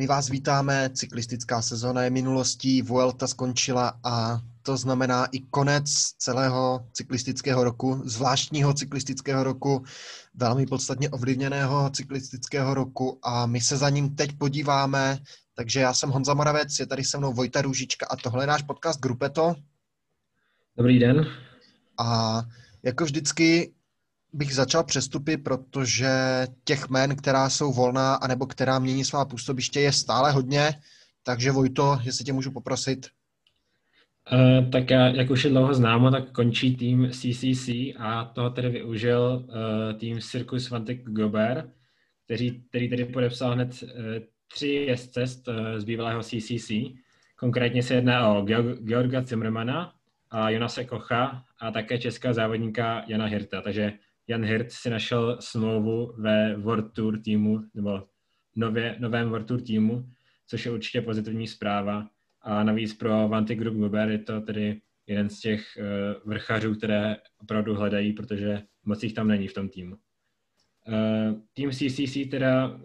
My vás vítáme, cyklistická sezóna je minulostí, Vuelta skončila a to znamená i konec celého cyklistického roku, zvláštního cyklistického roku, velmi podstatně ovlivněného cyklistického roku a my se za ním teď podíváme. Takže já jsem Honza Moravec, je tady se mnou Vojta Růžička a tohle je náš podcast Grupeto. Dobrý den. A jako vždycky bych začal přestupy, protože těch jmén, která jsou volná, anebo která mění svá působiště, je stále hodně. Takže Vojto, jestli tě můžu poprosit. Uh, tak já, jak už je dlouho známo, tak končí tým CCC a toho tedy využil uh, tým Circus Vantek Gober, který, který tedy podepsal hned uh, tři jezdce uh, z bývalého CCC. Konkrétně se jedná o Georga Zimmermana a Jonase Kocha a také česká závodníka Jana Hirta. Takže Jan Hirt si našel smlouvu ve World Tour týmu, nebo nově, novém World Tour týmu, což je určitě pozitivní zpráva. A navíc pro Vanty Group Gober je to tedy jeden z těch uh, vrchařů, které opravdu hledají, protože moc jich tam není v tom týmu. Uh, tým CCC teda uh,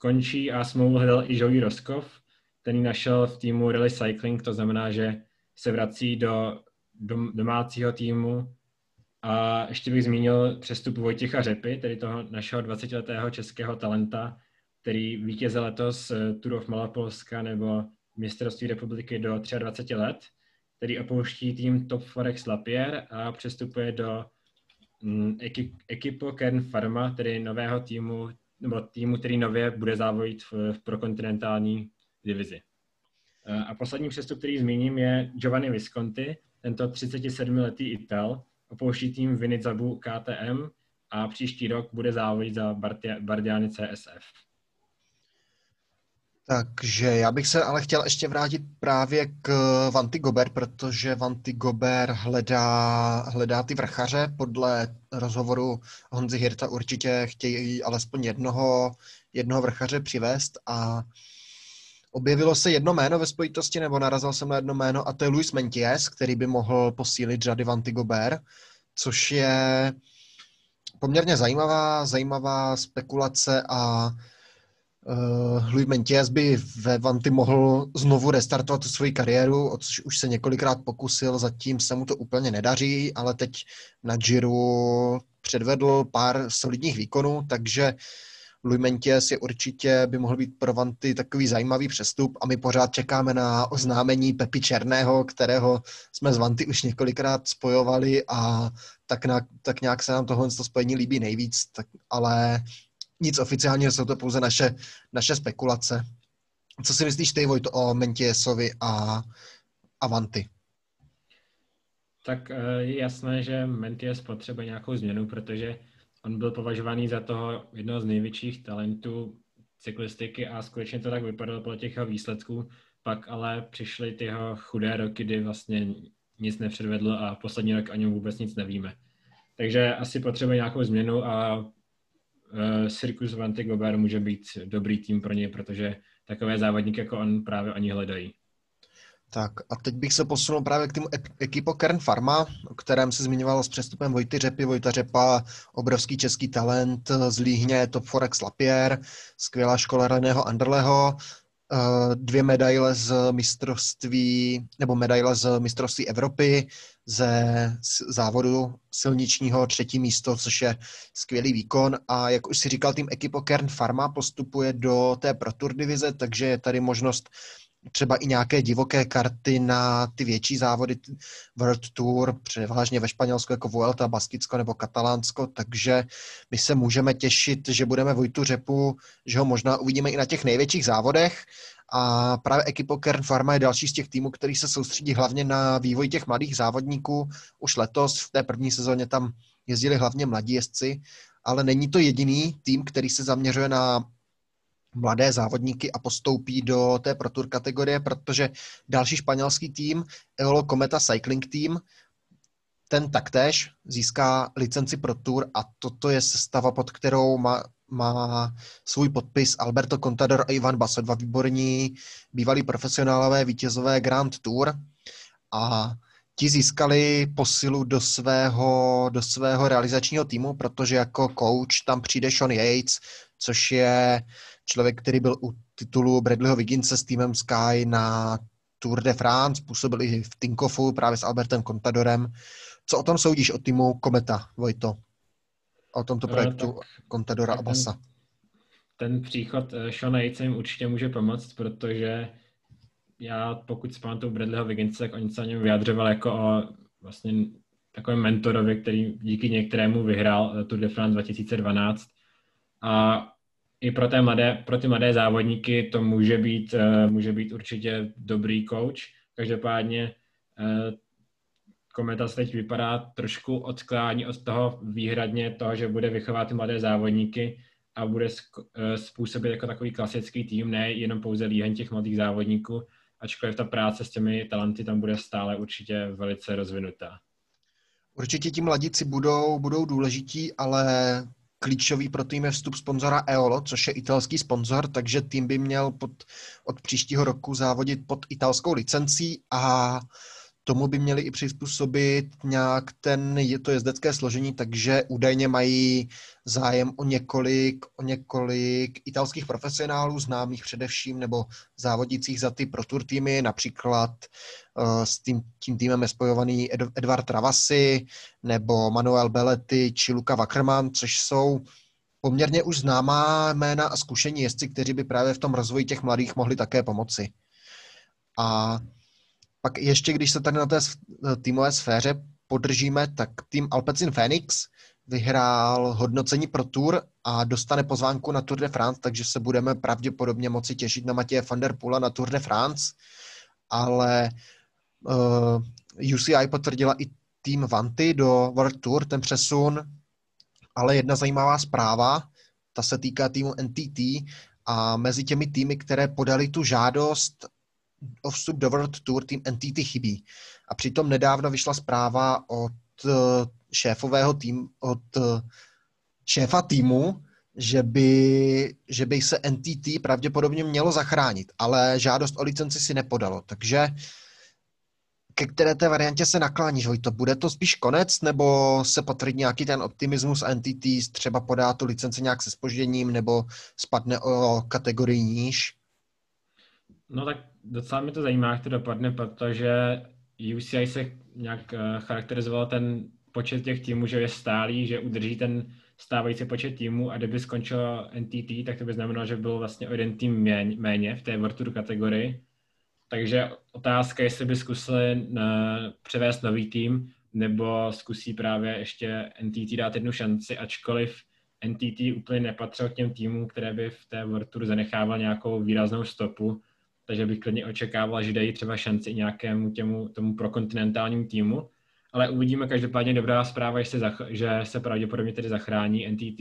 končí a smlouvu hledal i Joey Roskov, ten našel v týmu Rally Cycling, to znamená, že se vrací do dom, domácího týmu a ještě bych zmínil přestup Vojtěcha Řepy, tedy toho našeho 20-letého českého talenta, který vítěze letos eh, Tour of Malopolska nebo mistrovství republiky do 23 let, který opouští tým Top Forex Lapierre a přestupuje do mm, Equipo Kern Pharma, tedy nového týmu, nebo týmu, který nově bude závodit v, v prokontinentální divizi. Eh, a poslední přestup, který zmíním, je Giovanni Visconti, tento 37-letý Ital, opouští tým Vinizabu KTM a příští rok bude závodit za Bardiany CSF. Takže já bych se ale chtěl ještě vrátit právě k Vanty Gober, protože Vanty Gober hledá, hledá ty vrchaře. Podle rozhovoru Honzy Hirta určitě chtějí alespoň jednoho, jednoho vrchaře přivést a objevilo se jedno jméno ve spojitosti, nebo narazil jsem na jedno jméno, a to je Luis Menties, který by mohl posílit řady Vanty Gobert, což je poměrně zajímavá, zajímavá spekulace a uh, Louis Menties by ve Vanty mohl znovu restartovat tu svoji kariéru, o což už se několikrát pokusil, zatím se mu to úplně nedaří, ale teď na Giro předvedl pár solidních výkonů, takže uh, Luimenties je určitě, by mohl být pro Vanty takový zajímavý přestup a my pořád čekáme na oznámení Pepi Černého, kterého jsme z Vanty už několikrát spojovali a tak, na, tak nějak se nám tohle to spojení líbí nejvíc, tak, ale nic oficiálního, jsou to pouze naše, naše spekulace. Co si myslíš ty, Vojto, o Mentiesovi a, a Vanty? Tak eh, je jasné, že Menties potřebuje nějakou změnu, protože on byl považovaný za toho jednoho z největších talentů cyklistiky a skutečně to tak vypadalo podle těch jeho výsledků. Pak ale přišly ty jeho chudé roky, kdy vlastně nic nepředvedl a poslední rok o něm vůbec nic nevíme. Takže asi potřebuje nějakou změnu a uh, Circus Vanty Gobert může být dobrý tým pro něj, protože takové závodníky jako on právě oni hledají. Tak a teď bych se posunul právě k tomu ekipo Kern Pharma, o kterém se zmiňoval s přestupem Vojty Řepy. Vojta Řepa, obrovský český talent z Líhně, Top Forex Lapierre, skvělá škola Reného Anderleho, eh, dvě medaile z mistrovství, nebo medaile z mistrovství Evropy, ze závodu silničního třetí místo, což je skvělý výkon. A jak už si říkal, tým ekipo Kern Pharma postupuje do té Pro Tour divize, takže je tady možnost třeba i nějaké divoké karty na ty větší závody World Tour, převážně ve Španělsku jako Vuelta, Baskicko nebo Katalánsko, takže my se můžeme těšit, že budeme Vojtu Řepu, že ho možná uvidíme i na těch největších závodech a právě ekipo Kern Pharma je další z těch týmů, který se soustředí hlavně na vývoj těch mladých závodníků. Už letos v té první sezóně tam jezdili hlavně mladí jezdci, ale není to jediný tým, který se zaměřuje na mladé závodníky a postoupí do té Pro Tour kategorie, protože další španělský tým, Eolo Cometa Cycling Team, ten taktéž získá licenci Pro Tour a toto je sestava, pod kterou má, má svůj podpis Alberto Contador a Ivan Baso, dva výborní bývalí profesionálové vítězové Grand Tour. A ti získali posilu do svého, do svého realizačního týmu, protože jako coach tam přijde Sean Yates, což je člověk, který byl u titulu Bradleyho Vigginse s týmem Sky na Tour de France, působil i v Tinkofu právě s Albertem Contadorem. Co o tom soudíš o týmu Kometa, Vojto? O tomto eh, projektu Contadora a Basa? Ten příchod eh, Sean Yates jim určitě může pomoct, protože já pokud si pamatuju Bradleyho Vigginse, tak oni se o něm vyjadřoval jako o vlastně takovém mentorovi, který díky některému vyhrál eh, Tour de France 2012. A i pro, té mladé, pro ty mladé závodníky to může být, uh, může být určitě dobrý coach. Každopádně uh, Kometa se teď vypadá trošku odklání od toho výhradně toho, že bude vychovat ty mladé závodníky a bude způsobit jako takový klasický tým, ne jenom pouze líhen těch mladých závodníků, ačkoliv ta práce s těmi talenty tam bude stále určitě velice rozvinutá. Určitě ti mladíci budou, budou důležití, ale klíčový pro tým je vstup sponzora EOLO, což je italský sponzor, takže tým by měl pod, od příštího roku závodit pod italskou licencí a tomu by měli i přizpůsobit nějak ten, je to jezdecké složení, takže údajně mají zájem o několik, o několik italských profesionálů, známých především, nebo závodících za ty pro tour týmy, například uh, s tím, tím týmem je spojovaný Ed, Travasi, nebo Manuel Belletti, či Luca Wackerman, což jsou poměrně už známá jména a zkušení jezdci, kteří by právě v tom rozvoji těch mladých mohli také pomoci. A pak ještě, když se tady na té týmové sféře podržíme, tak tým Alpecin Phoenix vyhrál hodnocení pro Tour a dostane pozvánku na Tour de France, takže se budeme pravděpodobně moci těšit na Matěje van der Pula na Tour de France, ale uh, eh, UCI potvrdila i tým Vanty do World Tour, ten přesun, ale jedna zajímavá zpráva, ta se týká týmu NTT a mezi těmi týmy, které podali tu žádost o vstup do World Tour tým NTT chybí. A přitom nedávno vyšla zpráva od eh, šéfového tým, od eh, šéfa týmu, že by, že by se NTT pravděpodobně mělo zachránit, ale žádost o licenci si nepodalo. Takže ke které té variantě se nakláníš, Vojto? Bude to spíš konec, nebo se potvrdí nějaký ten optimismus NTT, třeba podá tu licenci nějak se spožděním, nebo spadne o kategorii níž? No tak docela mě to zajímá, jak to dopadne, protože UCI se nějak uh, charakterizoval ten počet těch týmů, že je stálý, že udrží ten stávající počet týmů a kdyby skončilo NTT, tak to by znamenalo, že byl vlastně o jeden tým méně v té World Tour kategorii. Takže otázka, jestli by zkusili eh, převést nový tým, nebo zkusí právě ještě NTT dát jednu šanci, ačkoliv NTT úplně nepatřil k těm týmům, které by v té World Tour zanechával nějakou výraznou stopu, takže bych klidně očekával, že dají třeba šanci nějakému těmu, tomu prokontinentálnímu týmu, ale uvidíme každopádně dobrá zpráva, že se, zach- že se pravděpodobně tedy zachrání NTT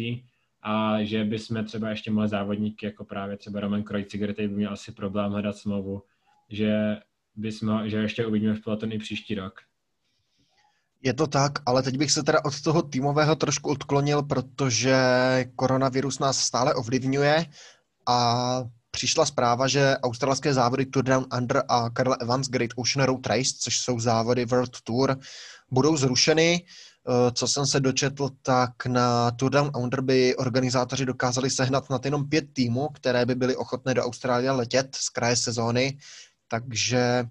a že bychom třeba ještě mohli závodníky, jako právě třeba Roman Kreuziger, který by měl asi problém hledat smlouvu, že, bychom, že ještě uvidíme v pelotonu i příští rok. Je to tak, ale teď bych se teda od toho týmového trošku odklonil, protože koronavirus nás stále ovlivňuje a přišla zpráva, že australské závody Tour Down Under a Carl Evans Great Ocean Road Race, což jsou závody World Tour, budou zrušeny. Eh, co jsem se dočetl, tak na Tour Down Under by organizátoři dokázali sehnat na jenom pět týmů, které by byly ochotné do Austrálie letět z kraje sezóny, takže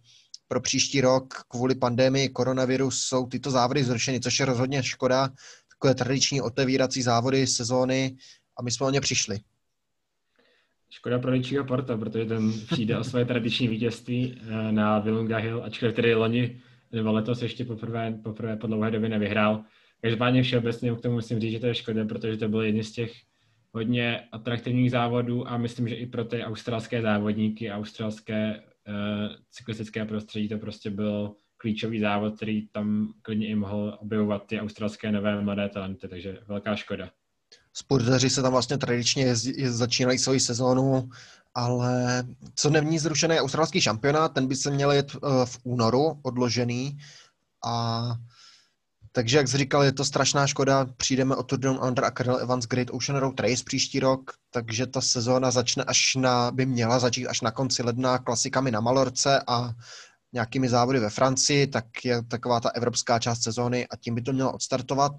pro příští rok kvůli pandemii koronaviru jsou tyto závody zrušeny, což je rozhodně škoda. Takové tradiční otevírací závody sezóny a my jsme o ně přišli. Škoda pro Richieho Porto, protože ten přijde o své tradiční vítězství eh, na Willunga Hill, ačkoliv tedy loni nebo letos ještě poprvé, poprvé po dlouhé době nevyhrál. Každopádně všeobecně k tomu musím říct, že to je škoda, protože to byl jeden z těch hodně atraktivních závodů a myslím, že i pro ty australské závodníky, australské uh, cyklistické prostředí to prostě byl klíčový závod, který tam klidně i mohl objevovat ty australské nové mladé talenty, takže velká škoda. Spurzeři se tam vlastně tradičně jezdí, začínají svoji sezónu, ale co není zrušený australský šampionát, ten by se měl jet eh, v únoru, odložený. A takže, jak jsi říkal, je to strašná škoda. Přijdeme o Tour Under a Karel Evans Great Ocean Road Race příští rok, takže ta sezóna začne až na, by měla začít až na konci ledna klasikami na Malorce a nějakými závody ve Francii, tak je taková ta evropská část sezóny a tím by to mělo odstartovat.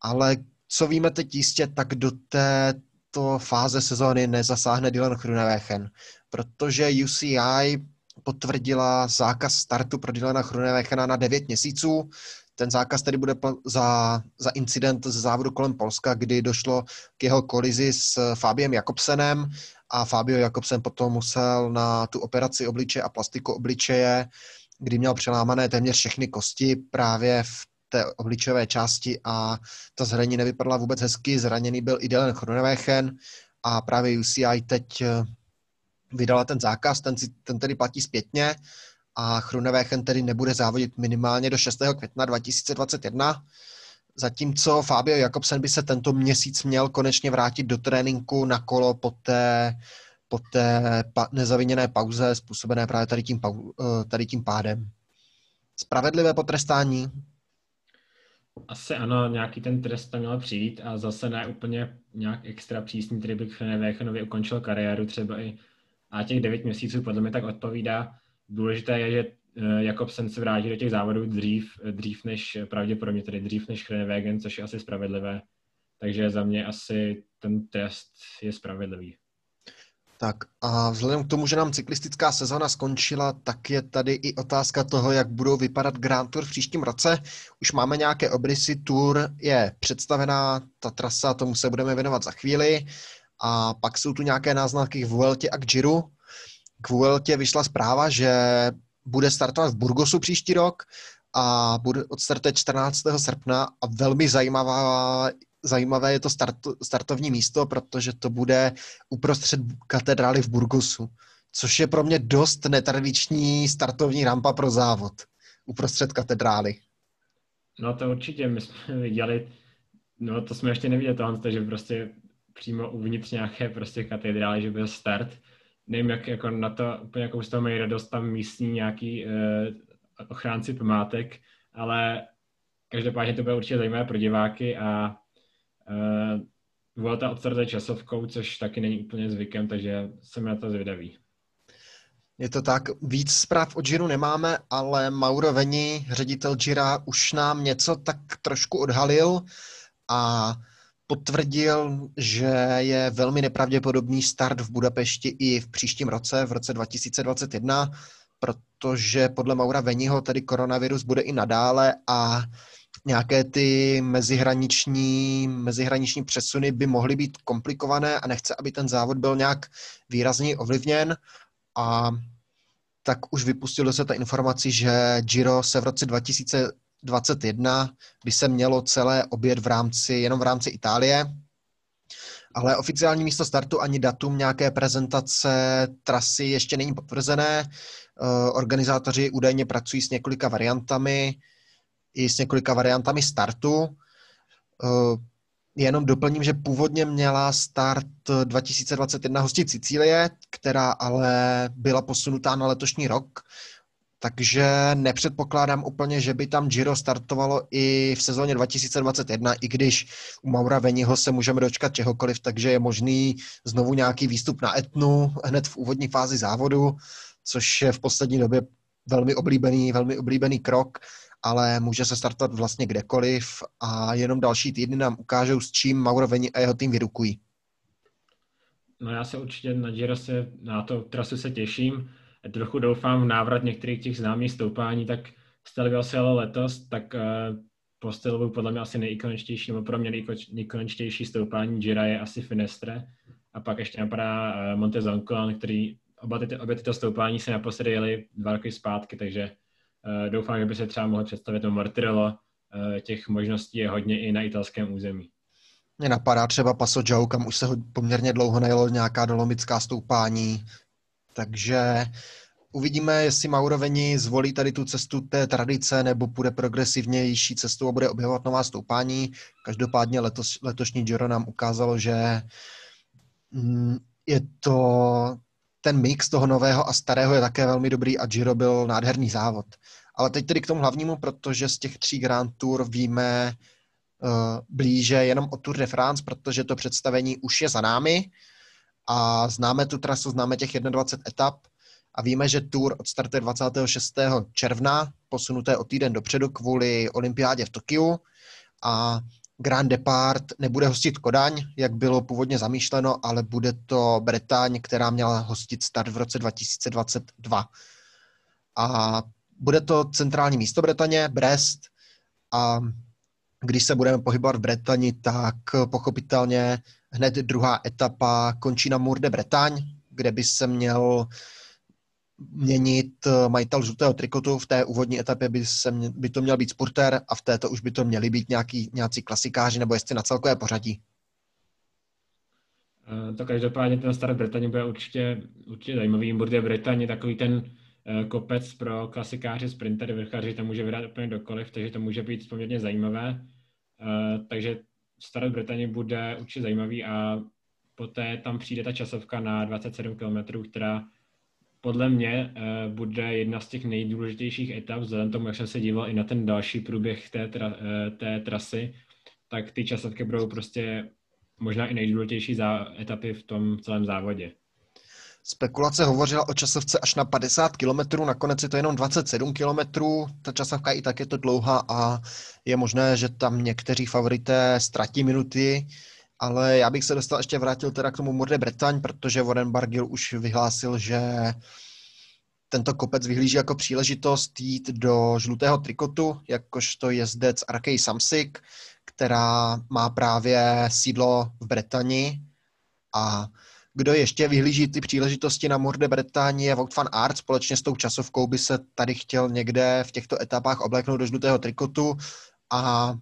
Ale co víme teď jistě, tak do té této fáze sezóny nezasáhne Dylan Groenewegen, protože UCI potvrdila zákaz startu pro Dylana Groenewegena na 9 měsíců. Ten zákaz tedy bude za, za incident z závodu kolem Polska, kdy došlo k jeho kolizi s Fabiem Jakobsenem a Fabio Jakobsen potom musel na tu operaci obličeje a plastiku obličeje, kdy měl přelámané téměř všechny kosti právě v té obličejové části a ta zranění nevypadala vůbec hezky. Zraněný byl i Dylan Groenewegen a právě UCI teď eh, vydala ten zákaz, ten, ten tedy platí zpětně a Groenewegen tedy nebude závodit minimálně do 6. května 2021. Zatímco Fabio Jakobsen by se tento měsíc měl konečně vrátit do tréninku na kolo po té, po té pa, nezaviněné pauze způsobené právě tady tím, eh, tady tím pádem. Spravedlivé potrestání? Asi ano, nějaký ten trest tam měl přijít a zase ne úplně nějak extra přísný, který by Vechenovi ukončil kariéru třeba i a těch devět měsíců podle mě tak odpovídá. Důležité je, že eh, Jakobsen se vrátí do těch závodů dřív, dřív než pravděpodobně, tedy dřív než Krenewegen, což je asi spravedlivé. Takže za mě asi ten test je spravedlivý. Tak a vzhledem k tomu, že nám cyklistická sezona skončila, tak je tady i otázka toho, jak budou vypadat Grand Tour v příštím roce. Už máme nějaké obrysy, Tour je představená, ta trasa, tomu se budeme věnovat za chvíli. A pak jsou tu nějaké náznaky k Vueltě a k Giro. K Vueltě vyšla zpráva, že bude startovat v Burgosu příští rok a bude odstartuje 14. srpna a velmi zajímavá zajímavé je to start, startovní místo, protože to bude uprostřed katedrály v Burgosu, což je pro mě dost netradiční startovní rampa pro závod uprostřed katedrály. No to určitě, my jsme viděli, no to jsme ještě neviděli tohle, takže prostě přímo uvnitř nějaké prostě katedrály, že byl start. Nevím, jak jako na to, úplně jakou z toho mají radost tam místní nějaký uh, ochránci památek, ale každopádně to bude určitě zajímavé pro diváky a Vuelta odstartuje časovkou, což taky není úplně zvykem, takže jsem na to zvědavý. Je to tak, víc zpráv o Giro nemáme, ale Mauro Veni, ředitel Gira, už nám něco tak trošku odhalil a potvrdil, že je velmi nepravděpodobný start v Budapešti i v příštím roce, v roce 2021, protože podle Maura Veniho tedy koronavirus bude i nadále a nějaké ty mezihraniční, mezihraniční přesuny by mohly být komplikované a nechce, aby ten závod byl nějak výrazně ovlivněn. A tak už vypustil se ta informací, že Giro se v roce 2000 2021 by se mělo celé obět v rámci, jenom v rámci Itálie, ale oficiální místo startu ani datum nějaké prezentace trasy ještě není potvrzené. Eh, organizátoři údajně pracují s několika variantami, i s několika variantami startu. Eh, jenom doplním, že původně měla start 2021 hostit Sicílie, která ale byla posunutá na letošní rok takže nepředpokládám úplně, že by tam Giro startovalo i v sezóně 2021, i když u Maura Veniho se můžeme dočkat čehokoliv, takže je možný znovu nějaký výstup na Etnu hned v úvodní fázi závodu, což je v poslední době velmi oblíbený, velmi oblíbený krok, ale může se startovat vlastně kdekoliv a jenom další týdny nám ukážou, s čím Mauro Veni a jeho tým vyrukují. No já se určitě na se, na to trasu se těším trochu doufám v návrat některých těch známých stoupání, tak Stelvio se ale letos, tak uh, po Stelvu podle mě asi nejikoničtější, nebo pro mě nejikoničtější stoupání Gira je asi Finestre. A pak ještě napadá uh, Monte Zoncolan, který oba ty, obě tyto stoupání se naposledy jeli dva roky zpátky, takže doufám, že by se třeba mohli představit to Mortirolo. Uh, těch možností je hodně i na italském území. Mě napadá třeba Paso Joe, kam už se poměrně dlouho nejelo nějaká dolomická stoupání, takže uvidíme, jestli Mauroveni zvolí tady tu cestu té tradice nebo bude progresivnější cestou a bude objevovat nová stoupání. Každopádně letos, letošní Giro nám ukázalo, že mm, je to ten mix toho nového a starého je také velmi dobrý a Giro byl nádherný závod. Ale teď tedy k tomu hlavnímu, protože z těch tří Grand Tour víme uh, blíže jenom o Tour de France, protože to představení už je za námi a známe tu trasu, známe těch 21 etap a víme, že Tour odstartuje 26. června, posunuté o týden dopředu kvůli olympiádě v Tokiu a Grand Depart nebude hostit Kodaň, jak bylo původně zamýšleno, ale bude to Bretaň, která měla hostit start v roce 2022. A bude to centrální místo Bretaně, Brest, a když se budeme pohybovat v Bretani, tak pochopitelně hned druhá etapa končí na Mour de Bretagne, kde by se měl měnit majitel žlutého trikotu. V té úvodní etapě by, se mě, by to měl být sporter a v této už by to měli být nějaký, nějací klasikáři nebo jestli na celkové pořadí. Eh, to každopádně ten start Bretaně bude určitě, určitě zajímavý. Bude Bretaně takový ten Eh, kopec pro klasikáře, sprintery, vrchaři, to může vyhrát úplně dokoliv, takže to může být poměrně zajímavé. Eh, takže start Bretaně bude určitě zajímavý a poté tam přijde ta časovka na 27 km, která podle mě eh, bude jedna z těch nejdůležitějších etap, vzhledem tomu, jak jsem se díval i na ten další průběh té, tra, té trasy, tak ty časovky budou prostě možná i nejdůležitější za etapy v tom celém závodě. Spekulace hovořila o časovce až na 50 km, nakonec je to jenom 27 km, ta časovka i tak je to dlouhá a je možné, že tam někteří favorité ztratí minuty, ale já bych se dostal ještě vrátil teda k tomu Morde Bretaň, protože Warren Bargill už vyhlásil, že tento kopec vyhlíží jako příležitost jít do žlutého trikotu, jakožto jezdec Arkej Samsik, která má právě sídlo v Bretani a kdo ještě vyhlíží ty příležitosti na Morde Bretagne je Wout van Aert. Společně s tou časovkou by se tady chtěl někde v těchto etapách obléknout do žlutého trikotu a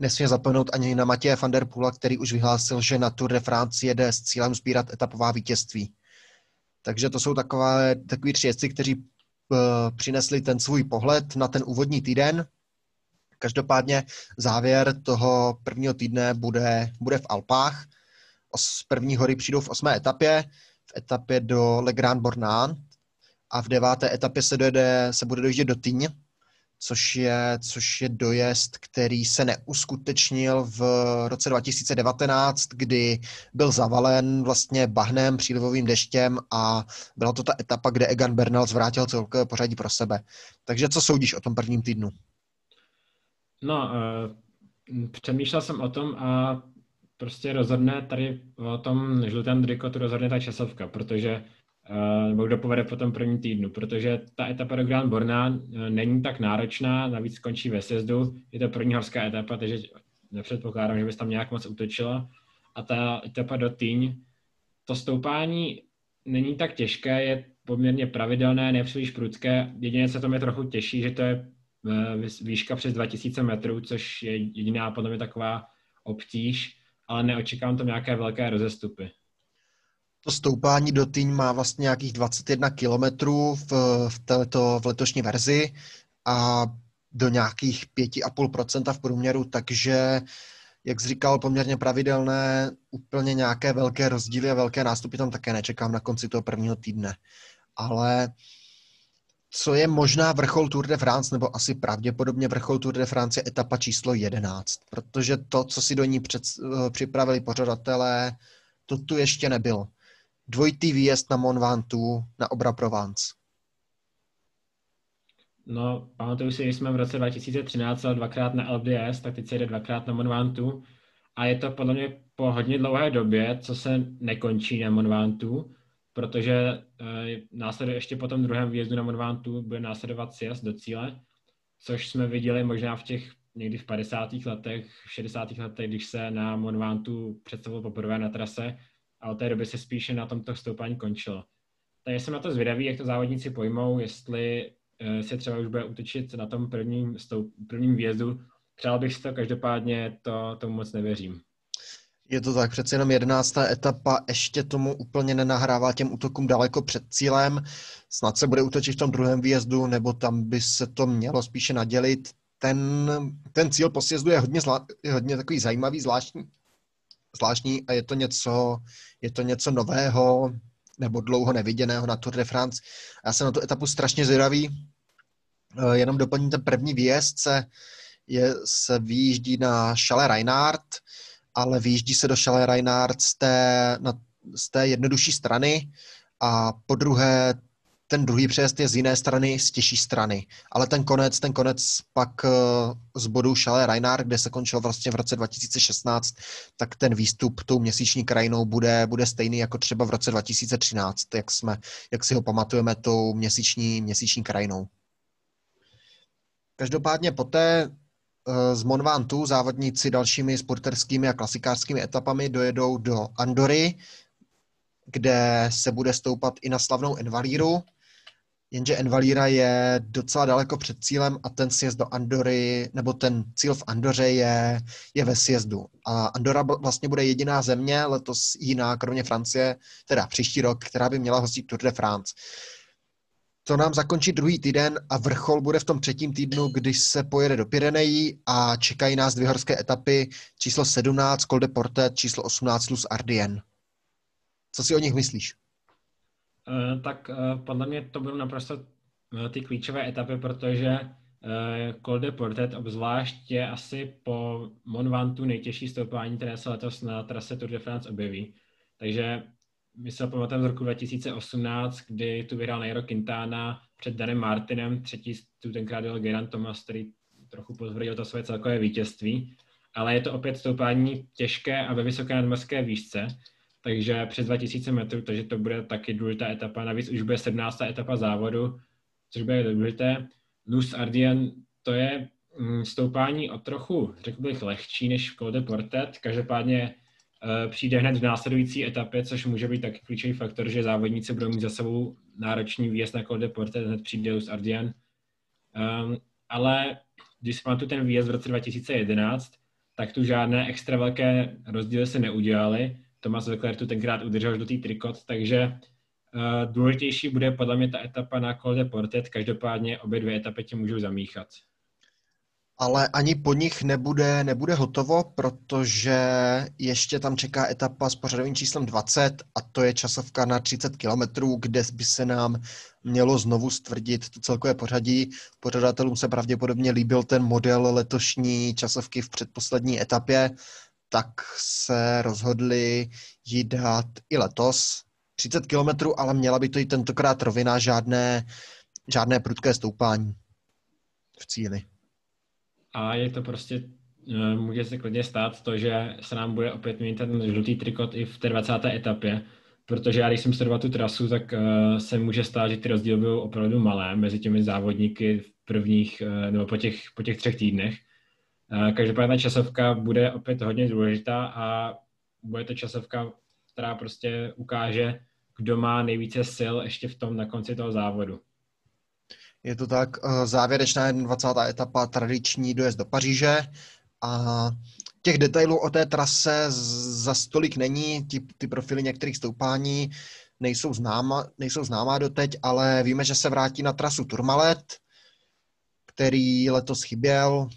nesmí zapomenout ani na Matěje van der Poola, který už vyhlásil, že na Tour de France jede s cílem sbírat etapová vítězství. Takže to jsou takové, takový tři jezdci, kteří uh, přinesli ten svůj pohled na ten úvodní týden. Každopádně závěr toho prvního týdne bude, bude v Alpách z první hory přijdou v osmé etapě, v etapě do Le Grand Bornand a v deváté etapě se, dojede, se bude dojíždět do Tyň, což je, což je dojezd, který se neuskutečnil v roce 2019, kdy byl zavalen vlastně bahnem, přílivovým deštěm a byla to ta etapa, kde Egan Bernal zvrátil celkové pořadí pro sebe. Takže co soudíš o tom prvním týdnu? No, uh, přemýšlel jsem o tom a prostě rozhodne tady o tom žlutém trikotu rozhodne ta časovka, protože nebo kdo povede po tom prvním týdnu, protože ta etapa do Grand Borna uh, není tak náročná, navíc skončí ve sjezdu, je to první horská etapa, takže nepředpokládám, že bys tam nějak moc utočila. A ta etapa do Týň, to stoupání není tak těžké, je poměrně pravidelné, nepříliš prudké. Jediné, co to mě trochu těší, že to je eh, výška přes 2000 metrů, což je jediná podle mě taková obtíž ale neočekávám tam nějaké velké rozestupy. To stoupání do Týň má vlastně nějakých 21 kilometrů v, v, této, v letošní verzi a do nějakých 5,5% v průměru, takže jak jsi říkal, poměrně pravidelné, úplně nějaké velké rozdíly a velké nástupy tam také nečekám na konci toho prvního týdne. Ale co je možná vrchol Tour de France, nebo asi pravděpodobně vrchol Tour de France je etapa číslo 11, protože to, co si do ní před, eh, připravili pořadatelé, to tu ještě nebylo. Dvojitý výjezd na Mont Ventoux na Obra Provence. No, pamatuju si, že jsme v roce 2013 dvakrát na LDS, tak teď se jde dvakrát na Mont Ventoux a je to podle mě po hodně dlouhé době, co se nekončí na Mont Ventoux protože uh, následuje ještě po tom druhém výjezdu na Monvantu bude následovat sjezd do cíle, což jsme viděli možná v těch někdy v 50. letech, v 60. letech, když se na Monvantu představil poprvé na trase a od té doby se spíše na tomto stoupání končilo. Takže jsem na to zvědavý, jak to závodníci pojmou, jestli uh, se třeba už bude utočit na tom prvním, stoup, prvním výjezdu. Přál bych si to, každopádně to tomu moc nevěřím. Je to tak, přece jenom jedenáctá etapa ještě tomu úplně nenahrává těm útokům daleko před cílem. Snad se bude útočit v tom druhém výjezdu, nebo tam by se to mělo spíše nadělit. Ten, ten cíl po sjezdu je hodně, zla, je hodně takový zajímavý, zvláštní, zvláštní a je to něco, je to něco nového nebo dlouho neviděného na Tour de France. Já jsem na tu etapu strašně zvědavý. Eh, jenom doplním ten první výjezd se, je, se výjíždí na Chalet Reinhardt, ale vyjíždí se do Chalet Reinhardt z té, na, z té jednodušší strany a po druhé ten druhý přejezd je z jiné strany, z těžší strany. Ale ten konec, ten konec pak eh, z bodu Šale Reinhardt, kde se končil vlastně v roce 2016, tak ten výstup tou měsíční krajinou bude, bude stejný jako třeba v roce 2013, jak, jsme, jak si ho pamatujeme tou měsíční, měsíční krajinou. Každopádně poté eh, z Monvantu závodníci dalšími sporterskými a klasikářskými etapami dojedou do Andory, kde se bude stoupat i na slavnou Envalíru, jenže Envalíra je docela daleko před cílem a ten sjezd do Andory, nebo ten cíl v Andoře je, je ve sjezdu. A Andora vlastně bude jediná země, letos jiná, kromě Francie, teda příští rok, která by měla hostit Tour de France. To nám zakončí druhý týden a vrchol bude v tom třetím týdnu, když se pojede do Pyrenejí a čekají nás dvě horské etapy, číslo 17 Col de Portet, číslo 18 Luz Ardien. Co si o nich myslíš? Uh, tak uh, podle mě to budou naprosto uh, ty klíčové etapy, protože Col de Portet obzvlášť je asi po Monvantu nejtěžší stoupání, které se letos na trase Tour de France objeví. Takže my se pamatujeme z roku 2018, kdy tu vyhrál Nairo Quintana před Danem Martinem, třetí tu tenkrát byl Geran Thomas, který trochu potvrdil to své celkové vítězství, ale je to opět stoupání těžké a ve vysoké nadmorské výšce, takže přes 2000 metrů, takže to bude taky důležitá etapa. Navíc už bude 17. etapa závodu, což bude důležité. Luz Ardien, to je mm, stoupání o trochu, řekl bych, lehčí než v Col de Portet. Každopádně uh, přijde hned v následující etapě, což může být taky klíčový faktor, že závodníci budou mít za sebou náročný výjezd na Col de Portet, hned přijde Luz Ardien. Um, ale když jsme tu ten výjezd v roce 2011, tak tu žádné extra velké rozdíly se neudělaly Thomas Leclerc tu tenkrát udržel do té trikot, takže uh, důležitější bude podle mě ta etapa na Col de Portet, každopádně obě dvě etapy tě můžou zamíchat. Ale ani po nich nebude, nebude hotovo, protože ještě tam čeká etapa s pořadovým číslem 20 a to je časovka na 30 kilometrů, kde by se nám mělo znovu stvrdit to celkové pořadí. Pořadatelům se pravděpodobně líbil ten model letošní časovky v předposlední etapě, tak se rozhodli ji dát i letos. 30 kilometrů, ale měla by to i tentokrát rovina, žádné, žádné prudké stoupání v cíli. A je to prostě, eh, může se klidně stát to, že se nám bude opět mít ten žlutý trikot i v té 20. etapě, protože já když jsem sledoval tu trasu, tak uh, se může stát, že ty rozdíly budou opravdu malé mezi těmi závodníky v prvních, uh, nebo po těch, po těch třech týdnech. Každopádně časovka bude opět hodně důležitá a bude to časovka, která prostě ukáže, kdo má nejvíce sil ještě v tom na konci toho závodu. Je to tak, eh, závěrečná 20. etapa, tradiční dojezd do Paříže a těch detailů o té trase za stolik není, ty, ty profily některých stoupání nejsou známa, nejsou známá doteď, ale víme, že se vrátí na trasu Turmalet, který letos chyběl,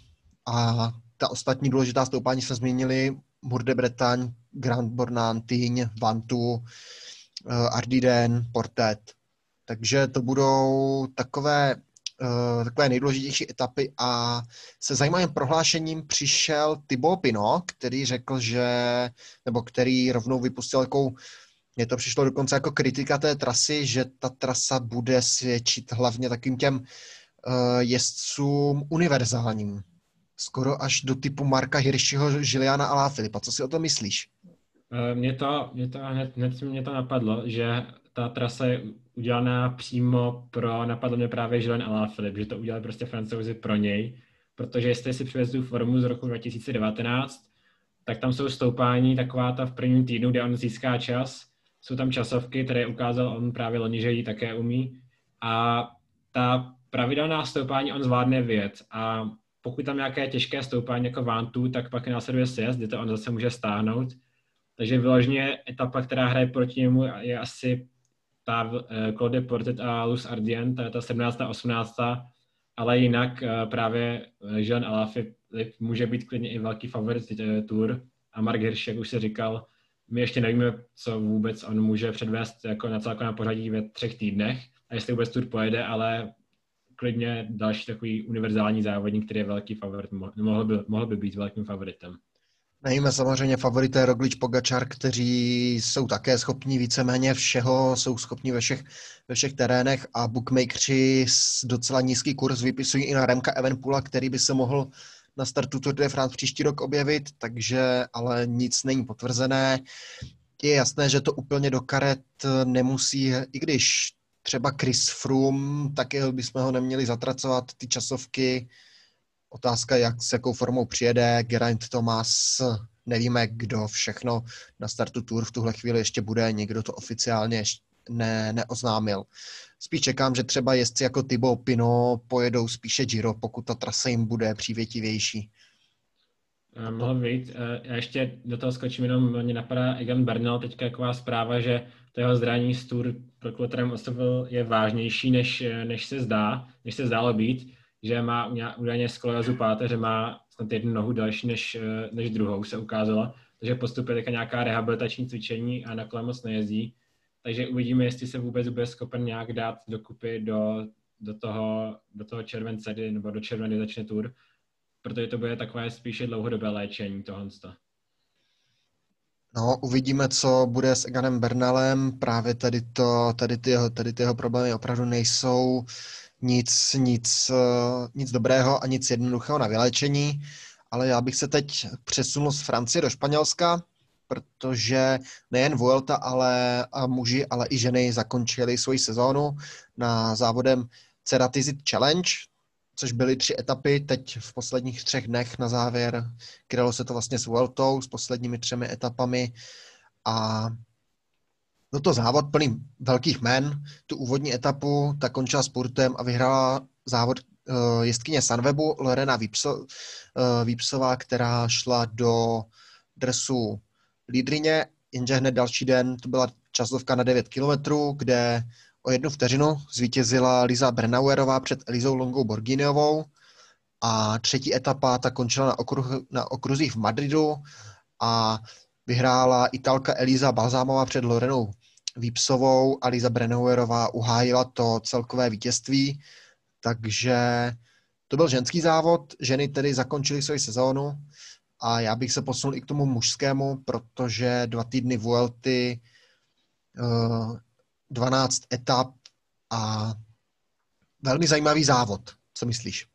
a ta ostatní důležitá stoupání jsme zmínili, Mur de Bretagne, Grand Bornand, Tyň, Vantu, uh, Ardiden, Portet. Takže to budou takové, uh, takové nejdůležitější etapy. A se zajímavým prohlášením přišel Thibaut Pino, který řekl, že, nebo který rovnou vypustil jakou mně to přišlo dokonce jako kritika té trasy, že ta trasa bude svědčit hlavně takým těm uh, jezdcům univerzálním skoro až do typu Marka Hiršiho, Žiliana a Filipa. Co si o to myslíš? Eh, mě to, mě to hned, hned mě to napadlo, že ta trasa je udělaná přímo pro, napadlo mě právě Žilian a Filip, že to udělali prostě francouzi pro něj, protože jestli si přivezdu formu z roku 2019, tak tam jsou stoupání taková ta v prvním týdnu, kde on získá čas, jsou tam časovky, které ukázal on právě loni, že ji také umí a ta pravidelná stoupání on zvládne věc a pokud tam nějaké těžké stoupání jako Vantu, tak pak následuje sjezd, kde to on zase může stáhnout. Takže vyloženě etapa, která hraje proti němu, je asi ta uh, Claude Portet a Luz Ardien, ta je ta 17. a 18. Ale jinak uh, právě eh, Jean Alaphilippe může být klidně i velký favorit uh, Tour. A Mark Hirsch, jak už se říkal, my ještě nevíme, co vůbec on může předvést jako na celkovém pořadí ve třech týdnech a jestli vůbec Tour pojede, ale klidně další takový univerzální závodník, který je velký favorit, mohl by, mohl by být velkým favoritem. Nejme samozřejmě favorité Roglič Pogačar, kteří jsou také schopní víceméně všeho, jsou schopní ve všech, ve všech terénech a bookmakeri docela nízký kurz vypisují i na Remka Evenpula, který by se mohl na startu Tour de France příští rok objevit, takže ale nic není potvrzené. Je jasné, že to úplně do karet nemusí, i když třeba Chris Froome, taky bychom ho neměli zatracovat, ty časovky, Otázka, jak s jakou formou přijede Geraint Thomas, nevíme, kdo všechno na startu Tour v tuhle chvíli ještě bude, někdo to oficiálně ne, neoznámil. Spíš čekám, že třeba jezdci jako Thibaut Pino pojedou spíše Giro, pokud ta trasa jim bude přívětivější. Mohl být. Eh, já ještě do toho skočím, jenom mě napadá Egan Bernal, teďka taková zpráva, že to jeho zranění z Tour, pro kterém odstoupil, je vážnější, než, než se zdá, než se zdálo být že má údajně sklerozu páteře, má snad jednu nohu další než, eh, než druhou, se ukázalo. Takže postupuje teďka nějaká rehabilitační cvičení a na moc nejezdí. Takže uvidíme, jestli se vůbec bude schopen nějak dát dokupy do, do, toho, do toho července, nebo do července začne tur, protože to bude takové spíše dlouhodobé léčení tohle. No, uvidíme, co bude s Eganem Bernalem. Právě tady, to, tady, ty, jeho, tady ty jeho problémy opravdu nejsou nic, nic, eh, nic dobrého a nic jednoduchého na vylečení, ale já bych se teď přesunul z Francie do Španělska, protože nejen Vuelta, ale a muži, ale i ženy zakončili svoji sezónu na závodem Ceratizit Challenge, což byly tři etapy teď v posledních třech dnech na závěr. Krylo se to vlastně s Vueltou, s posledními třemi etapami a byl to závod plný velkých men. Tu úvodní etapu ta končila spurtem a vyhrála závod uh, jezdkyně Sunwebu Lorena Výpso, uh, Výpsová, která šla do dresu lídrině, jenže hned další den to byla časovka na 9 kilometrů, kde o jednu vteřinu zvítězila Liza Bernauerová před Elizou Longou Borginiovou. A třetí etapa ta končila na, okruh, na okruzích v Madridu a vyhrála Italka Eliza Balzámová před Lorenou Výpsovou a Liza Brenauerová uhájila to celkové vítězství, takže to byl ženský závod, ženy tedy zakončily svoji sezónu a já bych se posunul i k tomu mužskému, protože dva týdny Vuelty, 12 eh, etap a velmi zajímavý závod. Co myslíš?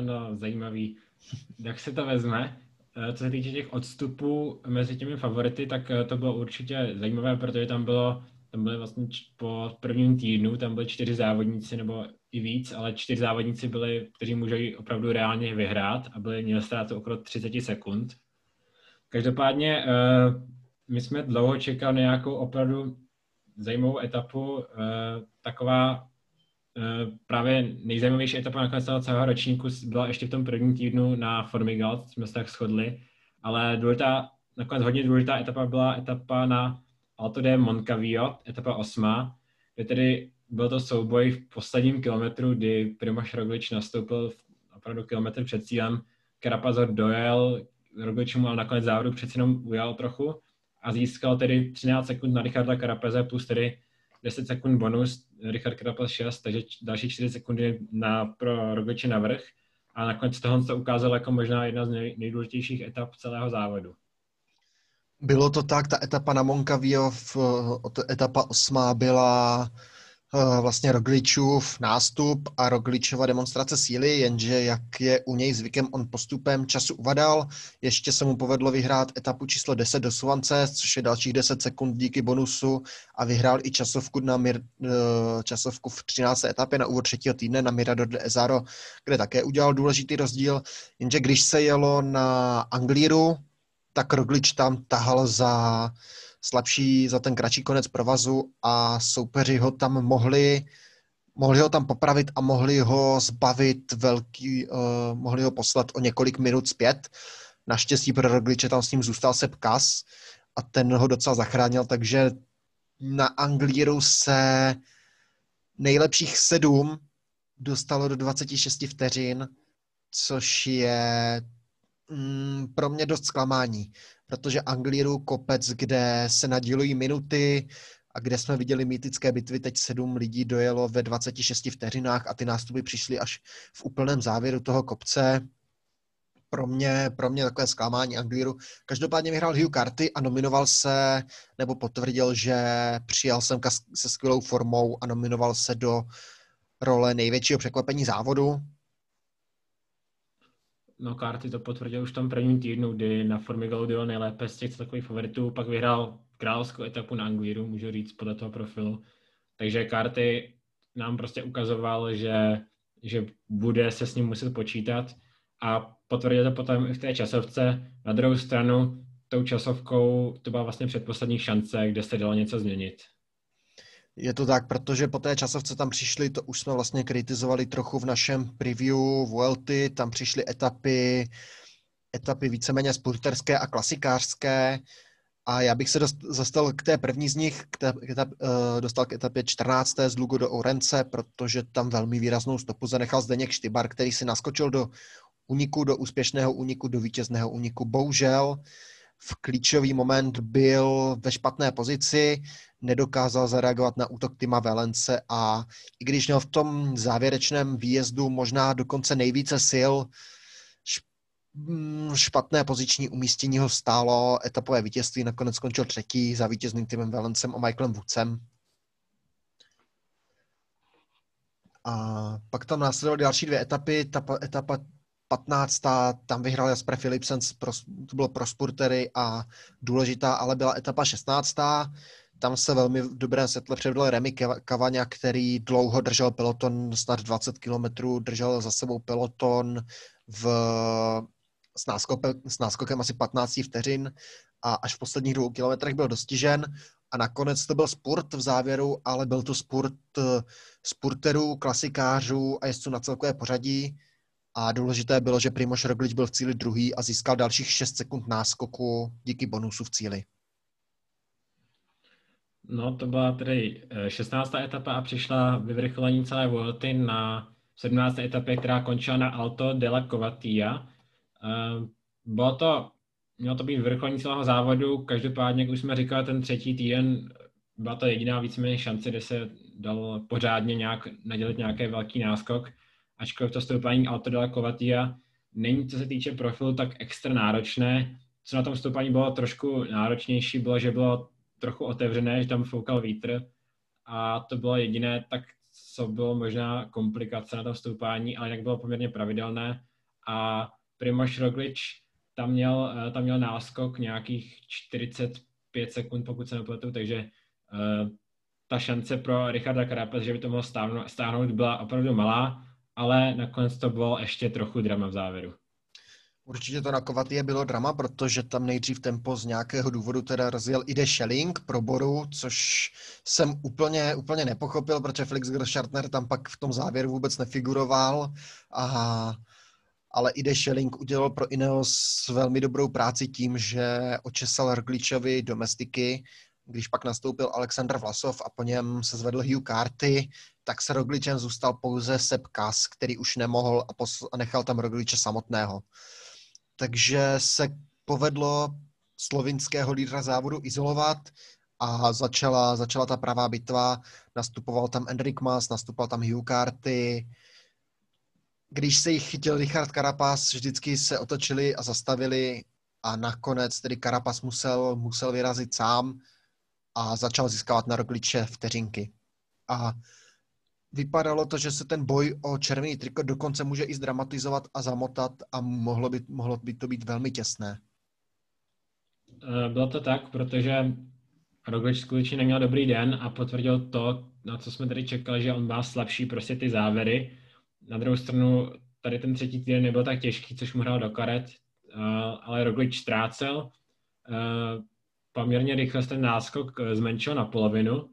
No, zajímavý. Jak se to vezme? Eh, co se týče těch odstupů mezi těmi favority, tak eh, to bylo určitě zajímavé, protože tam bylo, tam byly vlastně po prvním týdnu, tam byly čtyři závodníci nebo i víc, ale čtyři závodníci byli, kteří můžou opravdu reálně vyhrát a byli měli ztrátu okolo 30 sekund. Každopádně eh, my jsme dlouho čekali nějakou opravdu zajímavou etapu, taková právě nejzajímavější etapa nakonec toho celého ročníku byla ještě v tom prvním týdnu na Formigal, jsme se tak shodli, ale důležitá, nakonec hodně důležitá etapa byla etapa na Alto de Moncavio, etapa osma, kde tedy byl to souboj v posledním kilometru, kdy Primoš Roglič nastoupil opravdu kilometr před cílem, Karapazor dojel, Roglič mu ale nakonec závodu přeci jenom ujal trochu a získal tedy 13 sekund na Richarda Karapeze plus tedy 10 sekund bonus, Richard Krapel 6, takže další 4 sekundy na, pro Rogliče navrh. A nakonec toho to ukázalo jako možná jedna z nej, nejdůležitějších etap celého závodu. Bylo to tak, ta etapa na Moncavio, etapa osmá byla Eh, vlastně Rogličův nástup a Rogličova demonstrace síly, jenže jak je u něj zvykem, on postupem času uvadal. Ještě se mu povedlo vyhrát etapu číslo 10 do Suvance, což je dalších 10 sekund díky bonusu a vyhrál i časovku, na Mir, eh, časovku v 13. etapě na úvod třetího týdne na Mirador de Ezaro, kde také udělal důležitý rozdíl. Jenže když se jelo na Anglíru, tak Roglič tam tahal za slabší za ten kratší konec provazu a soupeři ho tam mohli, mohli ho tam popravit a mohli ho zbavit velký, uh, mohli ho poslat o několik minut zpět. Naštěstí pro Rogliče tam s ním zůstal Sepp Kas a ten ho docela zachránil, takže na Anglíru se nejlepších sedm dostalo do 26 vteřin, což je mm, pro mě dost zklamání protože Anglíru kopec, kde se nadílují minuty a kde jsme viděli mýtické bitvy, teď sedm lidí dojelo ve 26 vteřinách a ty nástupy přišly až v úplném závěru toho kopce. pro mě, pro mě takové zklamání Anglíru. Každopádně vyhrál Hugh Carty a nominoval se, nebo potvrdil, že přijal sem se skvělou formou a nominoval se do role největšího překvapení závodu. No, Carty to potvrdil už v tom prvním týdnu, kdy na Formiga udělal nejlépe z těch takových favoritů, pak vyhrál královskou etapu na Anglíru, můžu říct, podle toho profilu. Takže Carty nám prostě ukazoval, že, že bude se s ním muset počítat a potvrdil to potom i v té časovce. Na druhou stranu, tou časovkou to byla vlastně předposlední šance, kde se dalo něco změnit. Je to tak, protože po té časovce tam přišly, to už jsme vlastně kritizovali trochu v našem preview Vuelty, tam přišly etapy, etapy víceméně spurterské a klasikářské a já bych se dost, dostal k té první z nich, k té, k uh, dostal k etapě 14. z Lugo do Orence, protože tam velmi výraznou stopu zanechal Zdeněk Štybar, který si naskočil do uniku, do úspěšného uniku, do vítězného uniku. Bohužel v klíčový moment byl ve špatné pozici, nedokázal zareagovat na útok Tima Velence a i když měl v tom závěrečném výjezdu možná dokonce nejvíce sil, mm, špatné poziční umístění ho stálo etapové vítězství, nakonec skončil třetí za vítězným Timem Valencem a Michaelem Woodsem. A pak tam následovaly další dvě etapy. Ta etapa 15. tam vyhrál Jasper Philipsen, to bylo pro spurtery a důležitá, ale byla etapa 16. Tam se velmi v dobrém světle předvedl Remy Kavaňa, který dlouho držel peloton, snad 20 kilometrů, držel za sebou peloton v, s, náskope, s náskokem asi 15 vteřin a až v posledních dvou kilometrech byl dostižen a nakonec to byl spurt v závěru, ale byl to spurt spurterů, klasikářů a jezdců na celkové pořadí a důležité bylo, že Primoš Roglič byl v cíli druhý a získal dalších 6 sekund náskoku díky bonusu v cíli. No, to byla tedy 16. Eh, etapa a přišla vyvrcholení celé Vuelty na 17. etapě, která končila na Alto de la Covatia. Eh, bylo to, mělo to být vyvrcholení celého závodu, každopádně, jak už jsme říkali, ten třetí týden byla to jediná víceméně šance, kde se dalo pořádně nějak nadělit nějaký velký náskok ačkoliv to stoupání Alto della Covatia není, co se týče profilu, tak extra náročné. Co na tom stoupání bylo trošku náročnější, bylo, že bylo trochu otevřené, že tam foukal vítr. A to bylo jediné, tak co bylo možná komplikace na tom stoupání, ale jinak bylo poměrně pravidelné. A Primoš Roglič tam měl, eh, tam měl náskok nějakých 45 sekund, pokud se nepletu, takže uh, ta šance pro Richarda Carapaz, že by to mohl stáhnout, stáhnout, byla opravdu malá ale nakonec to bylo ještě trochu drama v závěru. Určitě to na Kovatie bylo drama, protože tam nejdřív tempo z nějakého důvodu teda rozjel Ide Schelling pro Boru, což jsem úplně, úplně nepochopil, protože Felix Groschartner tam pak v tom závěru vůbec nefiguroval. A, ale Ide Schelling udělal pro Ineos velmi dobrou práci tím, že očesal Rogličovi domestiky, když pak nastoupil Alexander Vlasov a po něm se zvedl Hugh Carty, tak se Rogličem zůstal pouze Sepp Kas, který už nemohl a, pos- a nechal tam Rogliče samotného. Takže se povedlo slovinského lídra závodu izolovat a začala, začala ta pravá bitva. Nastupoval tam Enric Mas, nastupoval tam Hugh Carty. Když se jich chytil Richard Carapaz, vždycky se otočili a zastavili a nakonec tedy Carapaz musel, musel vyrazit sám a začal získávat na Rogliče vteřinky. A vypadalo to, že se ten boj o červený triko dokonce může i zdramatizovat a zamotat a mohlo by, mohlo by to být velmi těsné. Eh, bylo to tak, protože Roglič skutečně neměl dobrý den a potvrdil to, na co jsme tady čekali, že on má slabší prostě ty závěry. Na druhou stranu tady ten třetí týden nebyl tak těžký, což mu hrál do karet, eh, ale Roglič ztrácel. Eh, poměrně rychle ten náskok zmenšil na polovinu,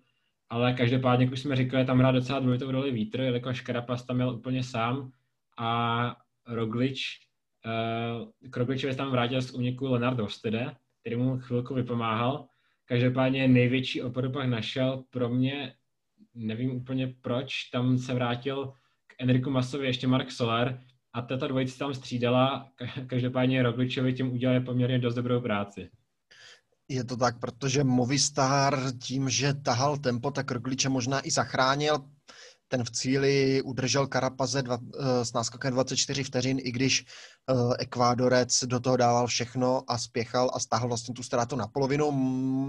ale každopádně, jak už jsme říkali, tam hrál docela důležitou roli vítr, jelikož Karapas tam měl úplně sám a Roglič, uh, k Rogličovi tam vrátil z úniku Leonard Ostede, který mu chvilku vypomáhal. Každopádně největší oporu pak našel pro mě, nevím úplně proč, tam se vrátil k Enriku Masovi ještě Mark Soler a tato dvojice tam střídala, každopádně Rogličovi tím udělal poměrně dost dobrou práci. Je to tak, protože Movistar tím, že tahal tempo, tak Rogliče možná i zachránil. ten v cíli udržel Karapaze dva, eh, s náskokem 24 vteřin, i když uh, Ekvádorec do toho dával všechno a spěchal a stáhl vlastně tu ztrátu na polovinu.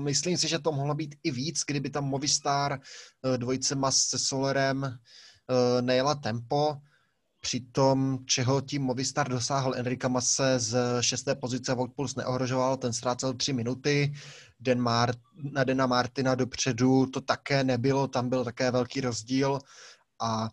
Myslím si, že to mohlo být i víc, kdyby tam Movistar uh, dvojice Mas se Solerem nejela tempo. Přitom, čeho tím Movistar dosáhl, Enrika Mase z šesté pozice Woutpuls neohrožoval, ten ztrácel tři minuty. Den Mart, na Dena Martina dopředu to také nebylo, tam byl také velký rozdíl a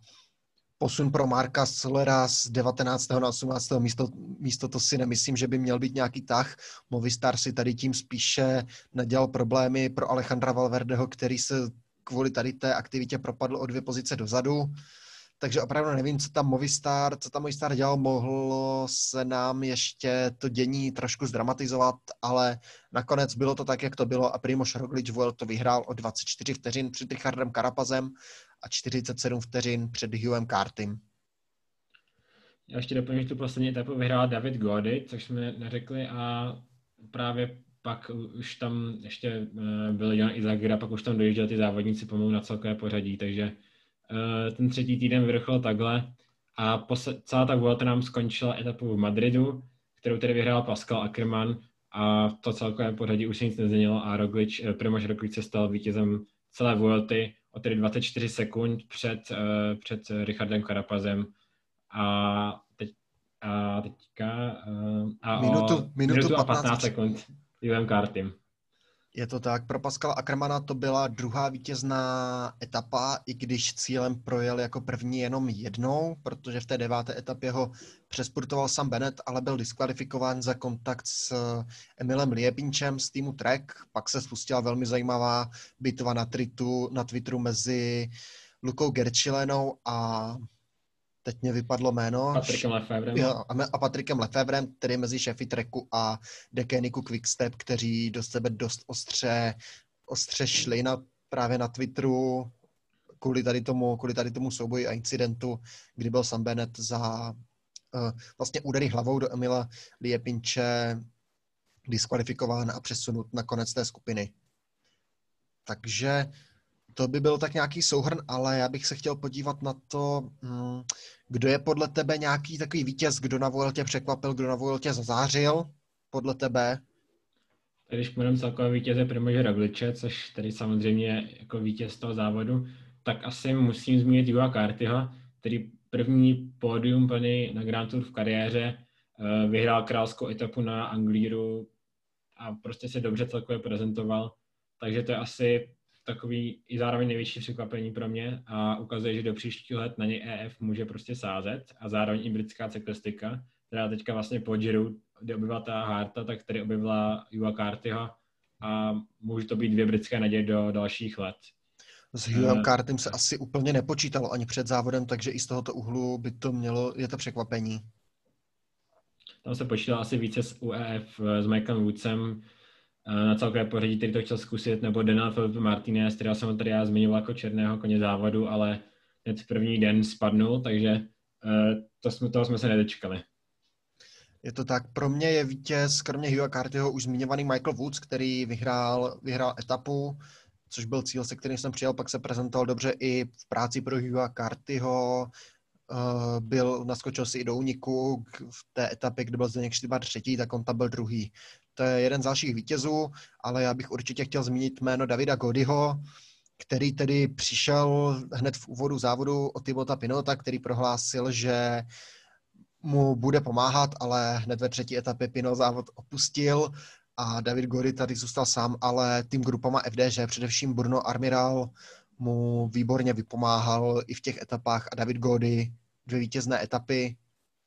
posun pro Marka Solera z 19. na 18. místo, místo to si nemyslím, že by měl být nějaký tah. Movistar si tady tím spíše nadělal problémy pro Alejandra Valverdeho, který se kvůli tady té aktivitě propadl o dvě pozice dozadu takže opravdu nevím, co tam Movistar, co tam Movistar dělal, mohlo se nám ještě to dění trošku zdramatizovat, ale nakonec bylo to tak, jak to bylo a Primoš Roglič to vyhrál o 24 vteřin před Richardem Karapazem a 47 vteřin před Hughiem Cartym. Já ještě doplním, že tu poslední etapu vyhrál David Gody, což jsme neřekli a právě pak už tam ještě eh, byl Jan Izagira, pak už tam dojížděl ty závodníci pomalu na celkové pořadí, takže ten třetí týden vyvrcholil takhle a posle, celá ta Vuelta nám skončila etapu v Madridu, kterou tedy vyhrál Pascal Ackermann a to celkové pořadí už se nic nezměnilo a Roglič, eh, Primož Roglič se stal vítězem celé Vuelty o tedy 24 sekund před, uh, před Richardem Karapazem a, teď, a teďka a minutu, o minutu, minutu a 15, 15 sekund Julian Kartym. Je to tak. Pro Pascala Ackermana to byla druhá vítězná etapa, i když cílem projel jako první jenom jednou, protože v té deváté etapě ho přespurtoval sam Bennett, ale byl diskvalifikován za kontakt s Emilem Liepinčem z týmu Trek. Pak se spustila velmi zajímavá bitva na, tritu, na Twitteru mezi Lukou Gerčilenou a teď mě vypadlo jméno. Patrikem Lefevrem. Jo, a Patrikem Lefevrem, který mezi šéfy Treku a Dekeniku Quickstep, kteří do sebe dost ostře, ostře šli na, právě na Twitteru kvůli tady tomu, kvůli tady tomu souboji a incidentu, kdy byl Sam Bennett za uh, vlastně údery hlavou do Emila Liepinče diskvalifikován a přesunut na konec té skupiny. Takže to by byl tak nějaký souhrn, ale já bych se chtěl podívat na to, hm, kdo je podle tebe nějaký takový vítěz, kdo na Vueltě překvapil, kdo na Vueltě zazářil, podle tebe? Když půjdeme celkově vítěze Primože Rogliče, což tedy samozřejmě jako vítěz toho závodu, tak asi musím zmínit Jua Cartyho, který první pódium plný na Grand Tour v kariéře, eh, vyhrál královskou etapu na Anglíru a prostě se dobře celkově prezentoval. Takže to je asi takový i zároveň největší překvapení pro mě a ukazuje, že do příštího let na něj EF může prostě sázet a zároveň i britská cyklistika, která teďka vlastně po Giro, kde objevila ta Harta, tak tady objevila Jua Cartyho a může to být dvě britské naděje do dalších let. S Hughiem Cartym se asi úplně nepočítalo ani před závodem, takže i z tohoto úhlu by to mělo, je to překvapení. Tam se počítalo asi více s UEF, s Michaelem Woodsem, na celkové pořadí, který to chtěl zkusit, nebo Daniel Felipe Martinez, kterého jsem tady já zmiňoval jako černého koně závodu, ale hned v první den spadnul, takže eh, to jsme, toho jsme se nedočkali. Je to tak. Pro mě je vítěz, kromě Hugha Cartyho, už zmiňovaný Michael Woods, který vyhrál, vyhrál etapu, což byl cíl, se kterým jsem přijel, pak se prezentoval dobře i v práci pro Hugha Cartyho, uh, byl, naskočil si i do úniku v té etapě, kde byl Zdeněk Štybar třetí, tak on tam byl druhý. To je jeden z dalších vítězů, ale já bych určitě chtěl zmínit jméno Davida Godyho, který tedy přišel hned v úvodu závodu od Tibota Pinota, který prohlásil, že mu bude pomáhat, ale hned ve třetí etapě Pino závod opustil a David Gody tady zůstal sám, ale tým grupama FDŽ, především Bruno Armiral, mu výborně vypomáhal i v těch etapách a David Gody, dvě vítězné etapy,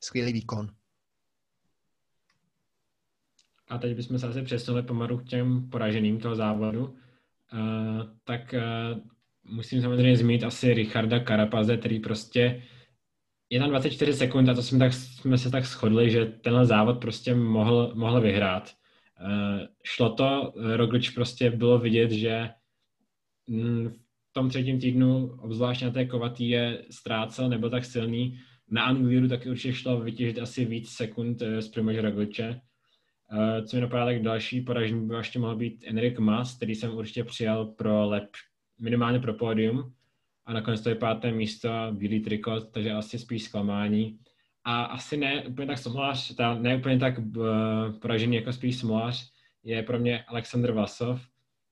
skvělý výkon. A teď bychom se asi přesunuli pomalu k těm poraženým toho závodu. Uh, tak uh, musím samozřejmě zmínit asi Richarda Karapaze, který prostě je tam 24 sekund a to jsme, tak, jsme se tak shodli, že tenhle závod prostě mohl, mohl vyhrát. Uh, šlo to, Roglič prostě bylo vidět, že mm, v tom třetím týdnu, obzvlášť na té kovatý, je ztrácel, nebo tak silný. Na Angliru taky určitě šlo vytěžit asi víc sekund z Primože Rogliče. Uh, co mi napadá, tak další poražení by ještě mohl být Enrik Mas, který jsem určitě přijal pro lep, minimálně pro pódium. a nakonec to je páté místo, bílý trikot, takže asi spíš zklamání. A asi ne úplně tak smolař, ta, ne úplně tak uh, poražený jako spíš smolař, je pro mě Aleksandr Vlasov,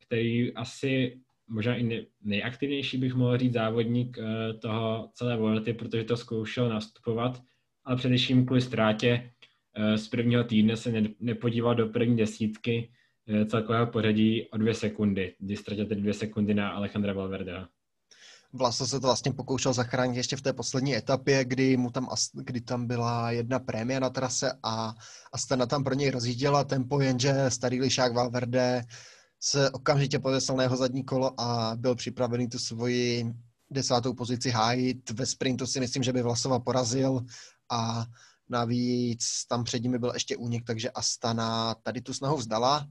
který asi možná i nejaktivnější bych mohl říct závodník uh, toho celé Vuelty, protože to zkoušel nastupovat, ale především kvůli ztrátě z prvního týdne se ne, nepodíval do první desítky uh, celkového pořadí o dvě sekundy, kdy ztratil dvě sekundy na Alejandra Valverde. Vlasto se to vlastně pokoušel zachránit ještě v té poslední etapě, kdy mu tam, kdy tam byla jedna prémie na trase a Astana tam pro něj rozjížděla tempo, jenže starý lišák Valverde se okamžitě podesl na jeho zadní kolo a byl připravený tu svoji desátou pozici hájit. Ve sprintu si myslím, že by Vlasova porazil a navíc tam před nimi byl ještě únik, takže Astana tady tu snahu vzdala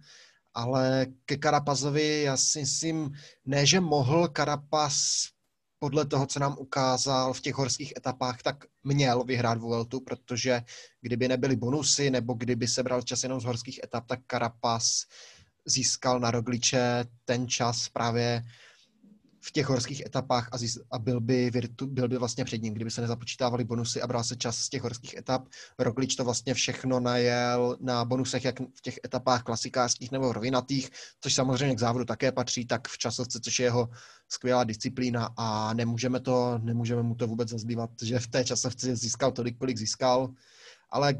ale ke Karapazovi já si myslím, ne, že mohl Karapaz podle toho, co nám ukázal v těch horských etapách, tak měl vyhrát Vueltu, protože kdyby nebyly bonusy nebo kdyby se bral čas jenom z horských etap, tak Carapaz získal na Rogliče ten čas právě v těch horských etapách a, zís, a byl, by virtu, byl by vlastně před ním, kdyby se nezapočítávali bonusy a bral se čas z těch horských etap. Roglič to vlastně všechno najel na bonusech, jak v těch etapách klasikářských nebo rovinatých, což samozřejmě k závodu také patří, tak v časovce, což je jeho skvělá disciplína a nemůžeme, to, nemůžeme mu to vůbec zazlívat, že v té časovce získal tolik, kolik získal, ale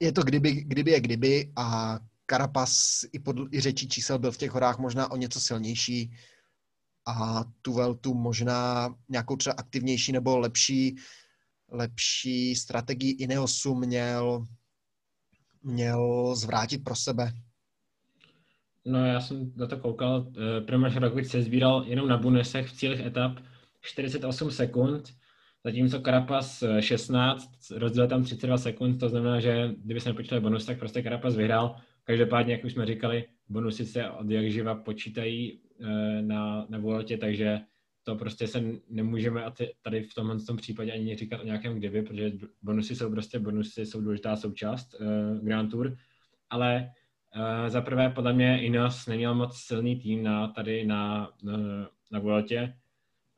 je to kdyby, kdyby je kdyby a Karapas i, pod, i řečí čísel byl v těch horách možná o něco silnější, a tu Veltu možná nějakou třeba aktivnější nebo lepší, lepší strategii Ineosu měl, měl zvrátit pro sebe. No já jsem na to koukal, eh, Primož Roglič se sbíral jenom na bunesech v cílech etap 48 sekund, zatímco Carapaz 16, rozdělil tam 32 sekund, to znamená, že kdyby se nepočítali bonus, tak prostě Carapaz vyhrál. Každopádně, jak už jsme říkali, bonusy se od jak živa počítají Eh, na, na Vueltě, takže to prostě se nemůžeme tady v tomhle tom případě ani říkat o nějakém kdyby, protože bonusy jsou prostě bonusy, jsou důležitá součást uh, Grand Tour, ale uh, za prvé podle mě Ineos neměl moc silný tým na, tady na, na, na Vueltě.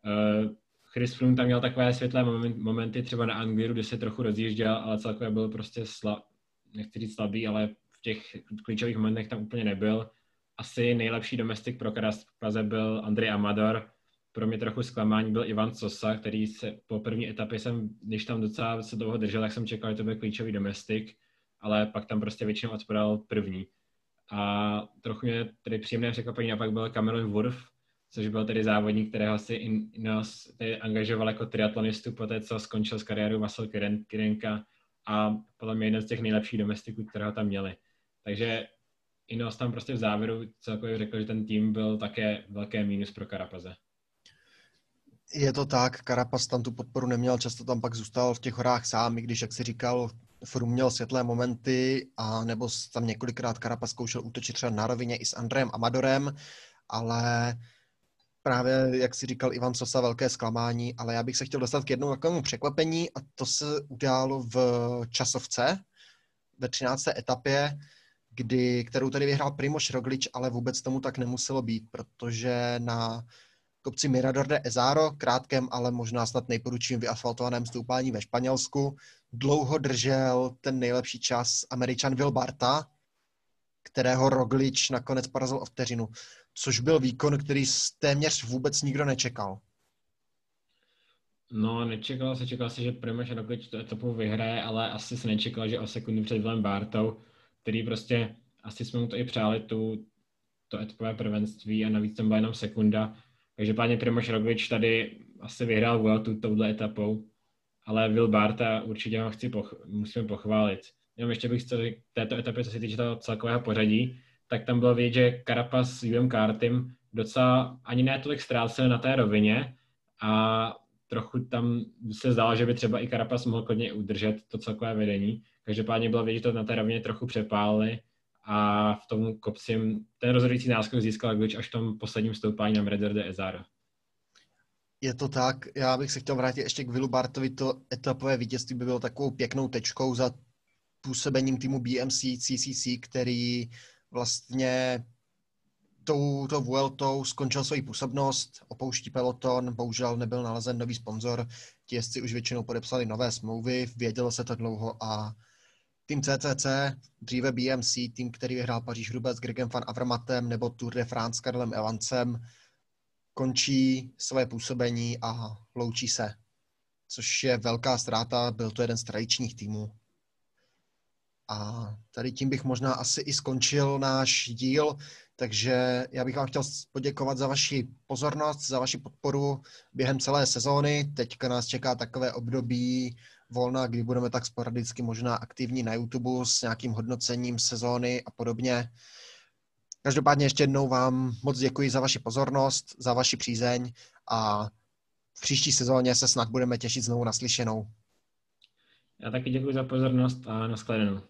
Uh, Chris Froome tam měl takové světlé moment, momenty, třeba na Angliru, kde se trochu rozjížděl, ale celkově byl prostě slab, nechci říct slabý, ale v těch klíčových momentech tam úplně nebyl asi nejlepší domestik pro Praze byl Andrej Amador. Pro mě trochu zklamání byl Ivan Sosa, který se po první etapě jsem, když tam docela se dlouho držel, tak jsem čekal, že to byl klíčový domestik, ale pak tam prostě většinou odpadal první. A trochu mě tedy příjemné překvapení a pak byl Cameron Wurf, což byl tedy závodník, kterého si Ineos angažoval jako triatlonistu po té, co skončil s kariérou Vasil Kirenka a podle mě jeden z těch nejlepších domestiků, kterého tam měli. Takže Ineos tam prostě v závěru celkově řekl, že ten tým byl také velké mínus pro Karapaze. Je to tak, Karapaz tam tu podporu neměl, často tam pak zůstal v těch horách sám, i když, jak si říkal, Frum měl světlé momenty, a nebo tam několikrát Karapaz zkoušel útočit třeba na rovině i s Andrejem Amadorem, ale právě, jak si říkal Ivan Sosa, velké zklamání, ale já bych se chtěl dostat k jednomu takovému překvapení a to se událo v časovce ve 13. etapě, kdy, kterou tady vyhrál Primoš Roglič, ale vůbec tomu tak nemuselo být, protože na kopci Mirador de Ezaro, krátkém, ale možná snad nejporučím vyasfaltovaném stoupání ve Španělsku, dlouho držel ten nejlepší čas Američan Will Barta, kterého Roglič nakonec porazil o vteřinu, což byl výkon, který téměř vůbec nikdo nečekal. No, nečekalo se, čekalo se, že Primoš Roglič tu etapu vyhraje, ale asi se nečekalo, že o sekundu před Willem Bartou který prostě, asi jsme mu to i přáli, tu, to etapové prvenství a navíc tam byla jenom sekunda. Takže páně Primoš Roglič tady asi vyhrál Vueltu touhle etapou, ale Will Barta určitě ho chci poch- musíme pochválit. Jenom ještě bych chtěl k této etapě, co se týče toho celkového pořadí, tak tam bylo vidět, že Carapaz s UM Kartym docela ani ne tolik ztrácel na té rovině a trochu tam se zdálo, že by třeba i Carapaz mohl klidně udržet to celkové vedení. Každopádně bylo vidět, že to na té rovně trochu přepálili a v tom kopci ten rozhodující náskok získal Glič až v tom posledním stoupání na Mredder de Ezara. Je to tak. Já bych se chtěl vrátit ještě k Vilu Bartovi. To etapové vítězství by bylo takovou pěknou tečkou za působením týmu BMC, CCC, který vlastně tou, tou Vueltou skončil svoji působnost, opouští peloton, bohužel nebyl nalezen nový sponzor, ti jezdci už většinou podepsali nové smlouvy, vědělo se to dlouho a tým CCC, dříve BMC, tým, který vyhrál Paříž Roubaix s Gregem van Avermatem nebo Tour de France s Karlem Evancem, končí své působení a loučí se, což je velká ztráta, byl to jeden z tradičních týmů. A tady tím bych možná asi i skončil náš díl, takže já bych vám chtěl poděkovat za vaši pozornost, za vaši podporu během celé sezóny. Teďka nás čeká takové období volna, kdy budeme tak sporadicky možná aktivní na YouTube s nějakým hodnocením sezóny a podobně. Každopádně ještě jednou vám moc děkuji za vaši pozornost, za vaši přízeň a v příští sezóně se snad budeme těšit znovu naslyšenou. Já taky děkuji za pozornost a nashledanou.